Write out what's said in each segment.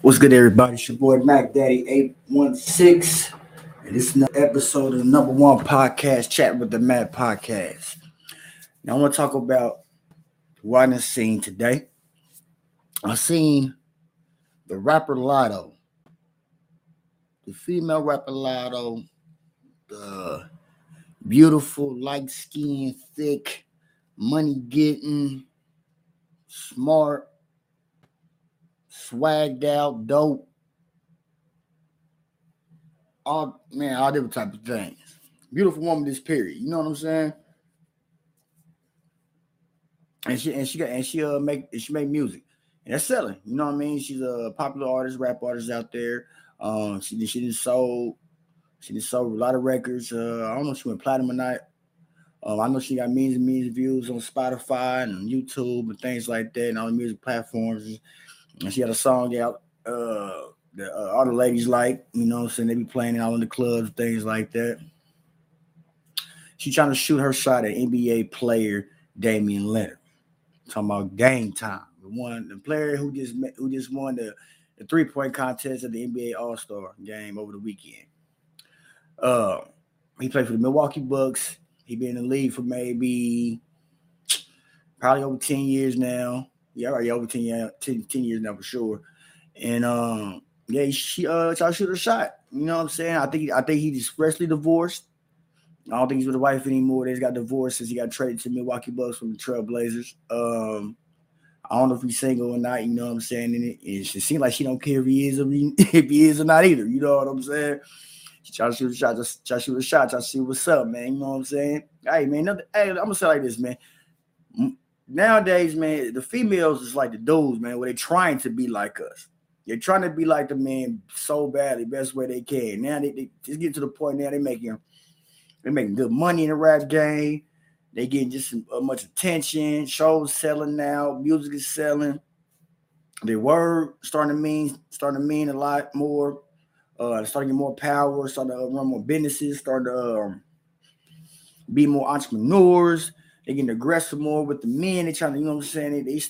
What's good, everybody? It's your boy Mac Daddy 816. And this is another episode of the number one podcast, Chat with the Mac Podcast. Now I want to talk about what I seen today. I seen the rapper Latto, the female rapper Latto, the beautiful, light skinned, thick, money getting, smart, swagged out, dope. All man, all different type of things. Beautiful woman, this period. You know what I'm saying? And she and she got and she uh make she make music and that's selling. You know what I mean? She's a popular artist, rap artist out there. Um, she she did sold she did sold a lot of records. Uh, I don't know if she went platinum or not. Um, I know she got millions and millions of views on Spotify and YouTube and things like that, and all the music platforms. And she had a song out uh, that uh, all the ladies like, you know, I'm saying they be playing it all in the clubs, things like that. She trying to shoot her shot at NBA player Damian Lillard. Talking about game time. The one, the player who just who just won the, the three point contest at the NBA All Star game over the weekend. Uh, he played for the Milwaukee Bucks. He been in the league for maybe probably over 10 years now. Yeah, already over 10 years, 10, 10 years now for sure. And um, yeah, she uh to shoot a shot. You know what I'm saying? I think I think he's freshly divorced. I don't think he's with a wife anymore. They just got divorced since he got traded to Milwaukee Bucks from the Trailblazers. Um, I don't know if he's single or not. You know what I'm saying? And it, it seems like she don't care if he is or he, if he is or not either. You know what I'm saying? Try to shoot a shot, just try to shoot a shot, try to see what's up, man. You know what I'm saying? Hey, man, nothing, hey, I'm gonna say like this, man. Nowadays, man, the females is like the dudes, man, where they trying to be like us. They're trying to be like the man so badly, best way they can. Now they, they just get to the point now they making they making good money in the rap game. They getting just uh, much attention. Shows selling now, music is selling. Their word starting to mean starting to mean a lot more uh, starting to get more power, starting to run more businesses, starting to um, be more entrepreneurs. They getting aggressive more with the men. They trying to, you know what I'm saying? They,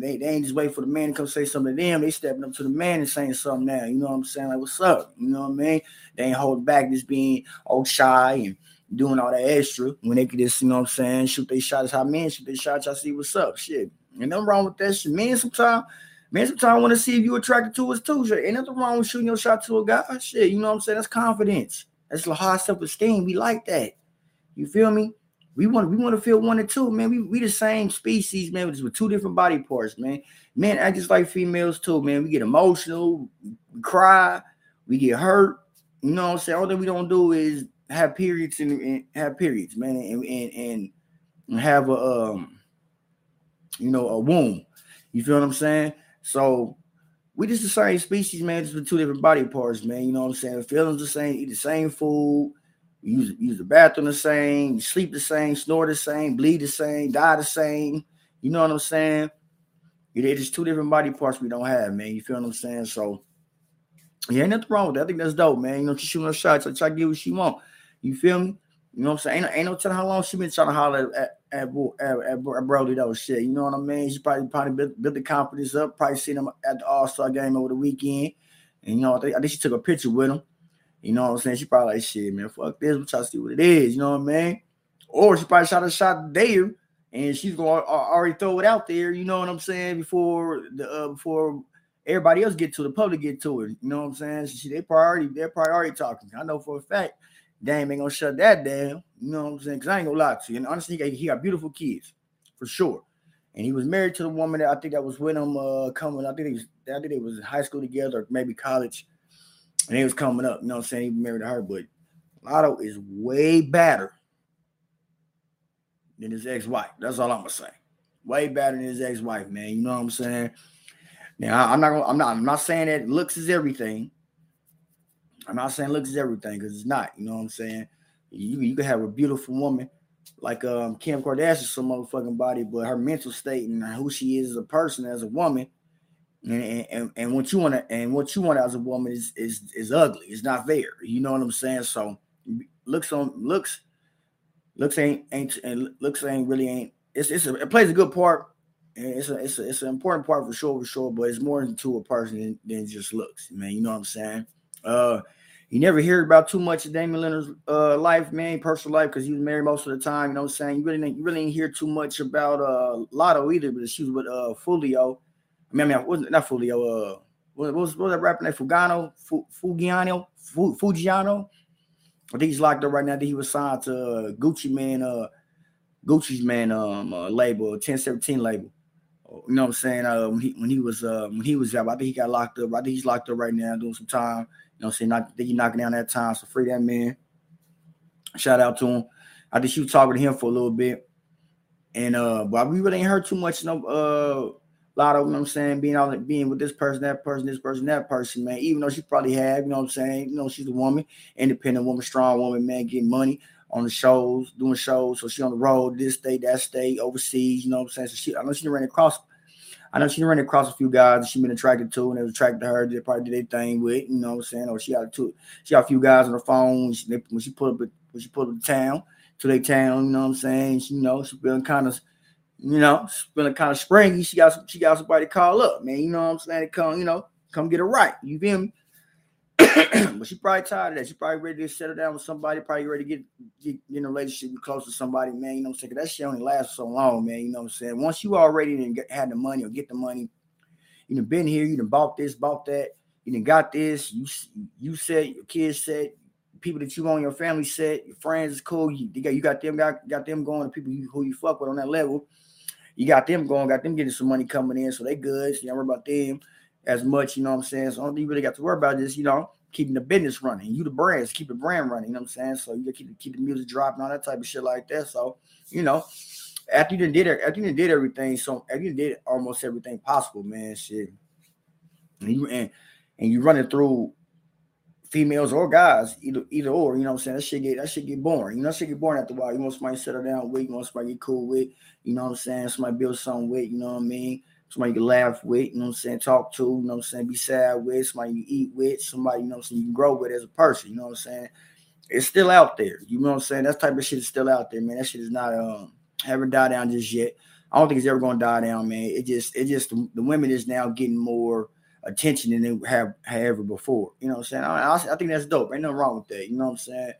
they, they ain't just waiting for the man to come say something to them. They stepping up to the man and saying something now. You know what I'm saying? Like, what's up? You know what I mean? They ain't holding back just being all shy and doing all that extra when they could just, you know what I'm saying, shoot their shots how men shoot their shots. I see what's up. Shit. Ain't nothing wrong with that shit. Men sometimes Man, sometimes want to see if you attracted to us too. Shit. Ain't nothing wrong with shooting your shot to a guy. Shit, you know what I'm saying? That's confidence. That's the high self-esteem. We like that. You feel me? We want we want to feel one or two, man. We we the same species, man, Just with two different body parts, man. Men act just like females too, man. We get emotional, we cry, we get hurt. You know what I'm saying? All that we don't do is have periods and, and have periods, man, and, and and have a um, you know, a womb. You feel what I'm saying? So we just the same species, man, just with two different body parts, man. You know what I'm saying? Feelings the same, eat the same food, use use the bathroom the same, you sleep the same, snore the same, bleed the same, die the same. You know what I'm saying? Just two different body parts we don't have, man. You feel what I'm saying? So yeah, ain't nothing wrong with that. I think that's dope, man. You know, she shooting her shots, so try to get what she want. You feel me? You know what I'm saying? Ain't, ain't no telling how long she been trying to holler at, at, at, at, at Brody though. Shit, you know what I mean? She probably probably built, built the confidence up. Probably seen him at the All Star game over the weekend, and you know I think, I think she took a picture with him. You know what I'm saying? She probably like shit, man. Fuck this. We'll try to see what it is. You know what I mean? Or she probably shot a shot there, and she's gonna already throw it out there. You know what I'm saying? Before the uh, before everybody else get to the public get to it. You know what I'm saying? She, they priority, they're priority talking. I know for a fact Dame ain't gonna shut that down. You know what I'm saying? Because I ain't gonna lie to you. And honestly, he got beautiful kids for sure. And he was married to the woman that I think that was with him uh coming. I think he was I think they was in high school together, or maybe college. And he was coming up, you know what I'm saying? He married her, but Latto is way better than his ex-wife. That's all I'm gonna say. Way better than his ex-wife, man. You know what I'm saying? Now I'm not gonna, I'm not I'm not saying that looks is everything. I'm not saying looks is everything because it's not. You know what I'm saying? You you can have a beautiful woman like um Kim Kardashian, some motherfucking body, but her mental state and who she is as a person, as a woman, and and, and what you want to and what you want as a woman is is is ugly. It's not there. You know what I'm saying? So looks on looks looks ain't ain't and looks ain't really ain't. It's it's a, it plays a good part And it's a it's a it's an important part for sure, for sure. But it's more into a person than, than just looks, man. You know what I'm saying? Uh, you never hear about too much of Damian Lillard's uh life, man, personal life, because he was married most of the time. You know what I'm saying? You really didn't, you really didn't hear too much about uh Latto either, but she was with uh Fulio. I mean, I mean, wasn't not Fulio. Uh, what, was what was that rapper name? Fugano, Fugiano, Fugiano. I think he's locked up right now. Think he was signed to uh, Gucci Mane, uh, Gucci's man um uh, label, 1017 label. You know what I'm saying? Uh, when he when he was uh, when he was out, I think he got locked up. I think he's locked up right now doing some time. You know what I'm saying? Not, think he's knocking down that time. So free that man. Shout out to him. I think she was talking to him for a little bit. And uh, but we really ain't heard too much no uh lot of you know I'm saying, being out being with this person, that person, this person, that person, man. Even though she probably have, you know what I'm saying, you know, she's a woman, independent woman, strong woman, man, getting money on the shows, doing shows. So she on the road, this state, that state, overseas, you know what I'm saying? So she I know she ran across I know she ran across a few guys she been attracted to, and they was attracted to her. They probably did their thing with, you know what I'm saying? Or she got two, she got a few guys on the phone. She, when she put up, when she put up the town to their town, you know what I'm saying? She, you know, she been kind of you know, feeling kind of springy. She got she got somebody to call up, man. You know what I'm saying? Come, you know, come get her right. You feel me? but she probably tired of that. She probably ready to settle down with somebody. Probably ready to get, get, get in a relationship, be close to somebody, man. You know what I'm saying? That shit only lasts so long, man. You know what I'm saying? Once you already didn't had the money or get the money, you done been here, you done bought this, bought that, you done got this. You you said your kids said people that you own your family said your friends is cool. You, you got you got them got, got them going. The people you, who you fuck with on that level you got them going, got them getting some money coming in, so they good. So you don't worry about them as much, you know what I'm saying? So all you really got to worry about is, you know, keeping the business running. You the brands, keep the brand running, you know what I'm saying? So you gotta keep, keep the music dropping, all that type of shit like that. So, you know, after you did it, after you did everything, so after you did almost everything possible, man, shit. And you and, and you running through females or guys, either either or, you know what I'm saying? That shit get that shit get boring. You know, that shit get boring after a while. You want somebody to settle down with, you want somebody get cool with, you know what I'm saying? Somebody build something with, you know what I mean? Somebody you can laugh with, you know what I'm saying? Talk to, you know what I'm saying? Be sad with, somebody you eat with, somebody, you know what I'm saying, you can grow with as a person, you know what I'm saying? It's still out there. You know what I'm saying? That type of shit is still out there, man. That shit is not um haven't died down just yet. I don't think it's ever gonna die down, man. It just it just the, the women is now getting more attention than they have, have ever before. You know what I'm saying? I, I, think that's dope. Ain't nothing wrong with that. You know what I'm saying?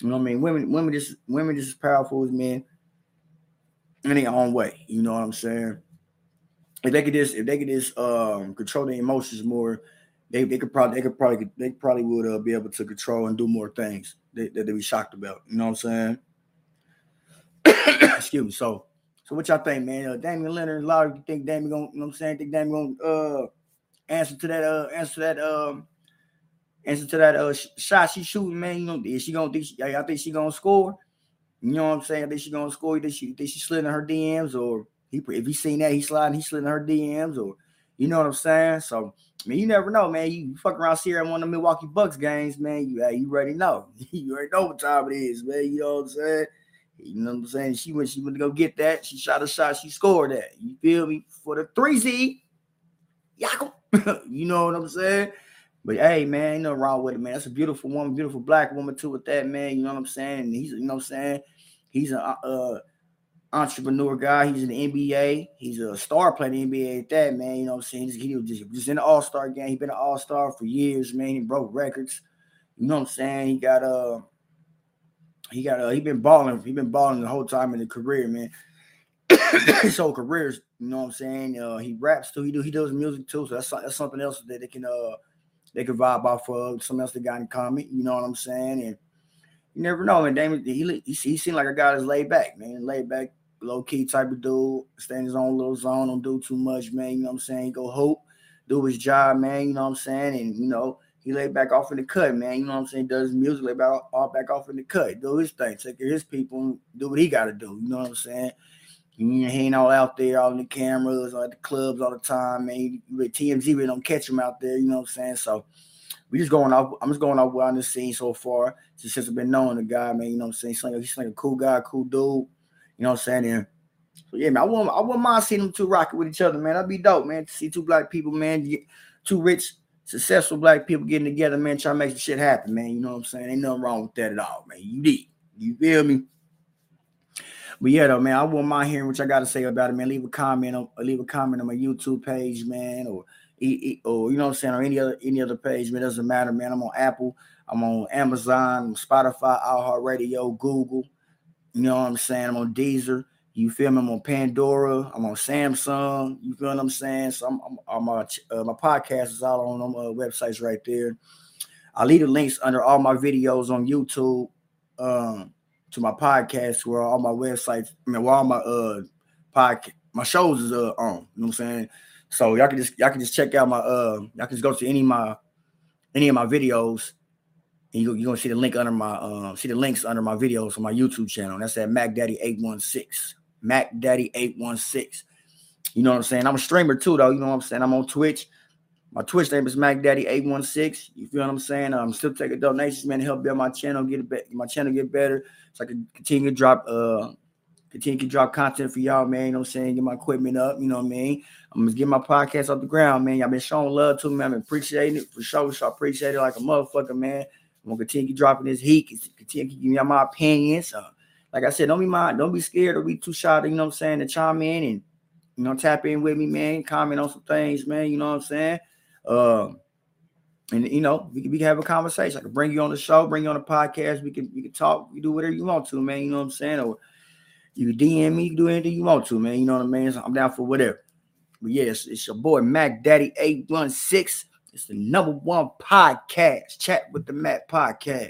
You know what I mean? Women, women just women just as powerful as men in their own way. You know what I'm saying? If they could just if they could just um control their emotions more, they, they could probably they could probably they probably would uh, be able to control and do more things that, that they'd be shocked about. You know what I'm saying? Excuse me. So so what y'all think, man? Uh, Damian Lillard, a lot of you think Damian gonna, you know what I'm saying? Think Damian gonna uh answer to that uh answer that um answer to that uh shot she shooting, man. You know, is she gonna think she, I think she gonna score? You know what I'm saying? I think she gonna score. Did she think she slid in her DMs or he if he seen that he sliding, he slid in her DMs or you know what I'm saying? So I mean, you never know, man. You fuck around see her in one of the Milwaukee Bucks games, man. You you already know. you already know what time it is, man. You know what I'm saying? You know what I'm saying? She went, she went to go get that. She shot a shot, she scored that. You feel me? For the three Z. Yakum. you know what I'm saying? But hey, man, ain't no wrong with it, man. That's a beautiful woman, beautiful black woman too. With that, man, you know what I'm saying? He's, you know what I'm saying? He's a uh, entrepreneur guy. He's in the NBA. He's a star player in the NBA at that, man. You know what I'm saying? He was just, just in the All Star game. He's been an All Star for years, man. He broke records. You know what I'm saying? He got uh, he got uh, he been balling. He been balling the whole time in the career, man. His whole careers, you know what I'm saying? Uh, he raps too. He do he does music too. So that's that's something else that they can uh they can vibe off of. Something else they got in common. You know what I'm saying? And you never know. And Damon, he he, he seemed like a guy that's laid back, man. Laid back, low key type of dude. Stay in his own little zone. Don't do too much, man. You know what I'm saying? Go hope, do his job, man. You know what I'm saying? And you know he laid back off in the cut, man. You know what I'm saying? Does music, lay back off back off in the cut, do his thing, take care of his people, do what he got to do. You know what I'm saying? He ain't all out there, all in the cameras, all at the clubs all the time, man. With TMZ, we don't catch him out there, you know what I'm saying? So we just going off. I'm just going off what I've seen so far. Just since I've been knowing the guy, man, you know what I'm saying? He's like, he's like a cool guy, cool dude. You know what I'm saying? And so yeah, man, I wouldn't, I wouldn't mind seeing them two rocking with each other, man. That'd be dope, man. To see two black people, man, two rich, successful black people getting together, man, trying to make some shit happen, man. You know what I'm saying? Ain't nothing wrong with that at all, man. You did. You feel me? But yeah, though, man, I wouldn't mind hearing what I got to say about it, man. Leave a comment leave a comment on my YouTube page, man, or or you know what I'm saying, or any other any other page, man. It doesn't matter, man. I'm on Apple, I'm on Amazon, Spotify, iHeartRadio, Google. You know what I'm saying? I'm on Deezer. You feel me? I'm on Pandora. I'm on Samsung. You feel what I'm saying? So I'm, I'm, I'm uh, my podcast is all on them uh, websites right there. I leave the links under all my videos on YouTube um, to my podcast, where all my websites, I mean, where all my uh podcast, my shows is uh on. You know what I'm saying? So y'all can just y'all can just check out my uh y'all can just go to any of my any of my videos and you, you're gonna see the link under my uh, see the links under my videos on my YouTube channel. And That's at Mac Daddy 816. Mac Daddy 816. You know what I'm saying? I'm a streamer too, though. You know what I'm saying? I'm on Twitch. My Twitch name is Mac Daddy 816. You feel what I'm saying? I'm still taking donations, man, to help build my channel, get be- my channel get better, so I can continue to drop uh continue to drop content for y'all, man. You know what I'm saying? Get my equipment up, you know what I mean? I'm gonna get my podcast off the ground, man. Y'all been showing love to me. I've been appreciating it for sure. So I appreciate it like a motherfucker, man. I'm gonna continue dropping this heat, continue giving y'all my opinions. Uh, like I said, don't be mind, don't be scared or be too shy to, you know what I'm saying, to chime in and you know, tap in with me, man, comment on some things, man. You know what I'm saying? Um, and you know, we can, we can have a conversation. I can bring you on the show, bring you on the podcast. We can we can talk, we do whatever you want to, man. You know what I'm saying? Or you can DM me, you do anything you want to, man. You know what I mean? So I'm down for whatever. But yes, it's your boy Mac Daddy 816. It's the number one podcast. Chat with the Mac podcast.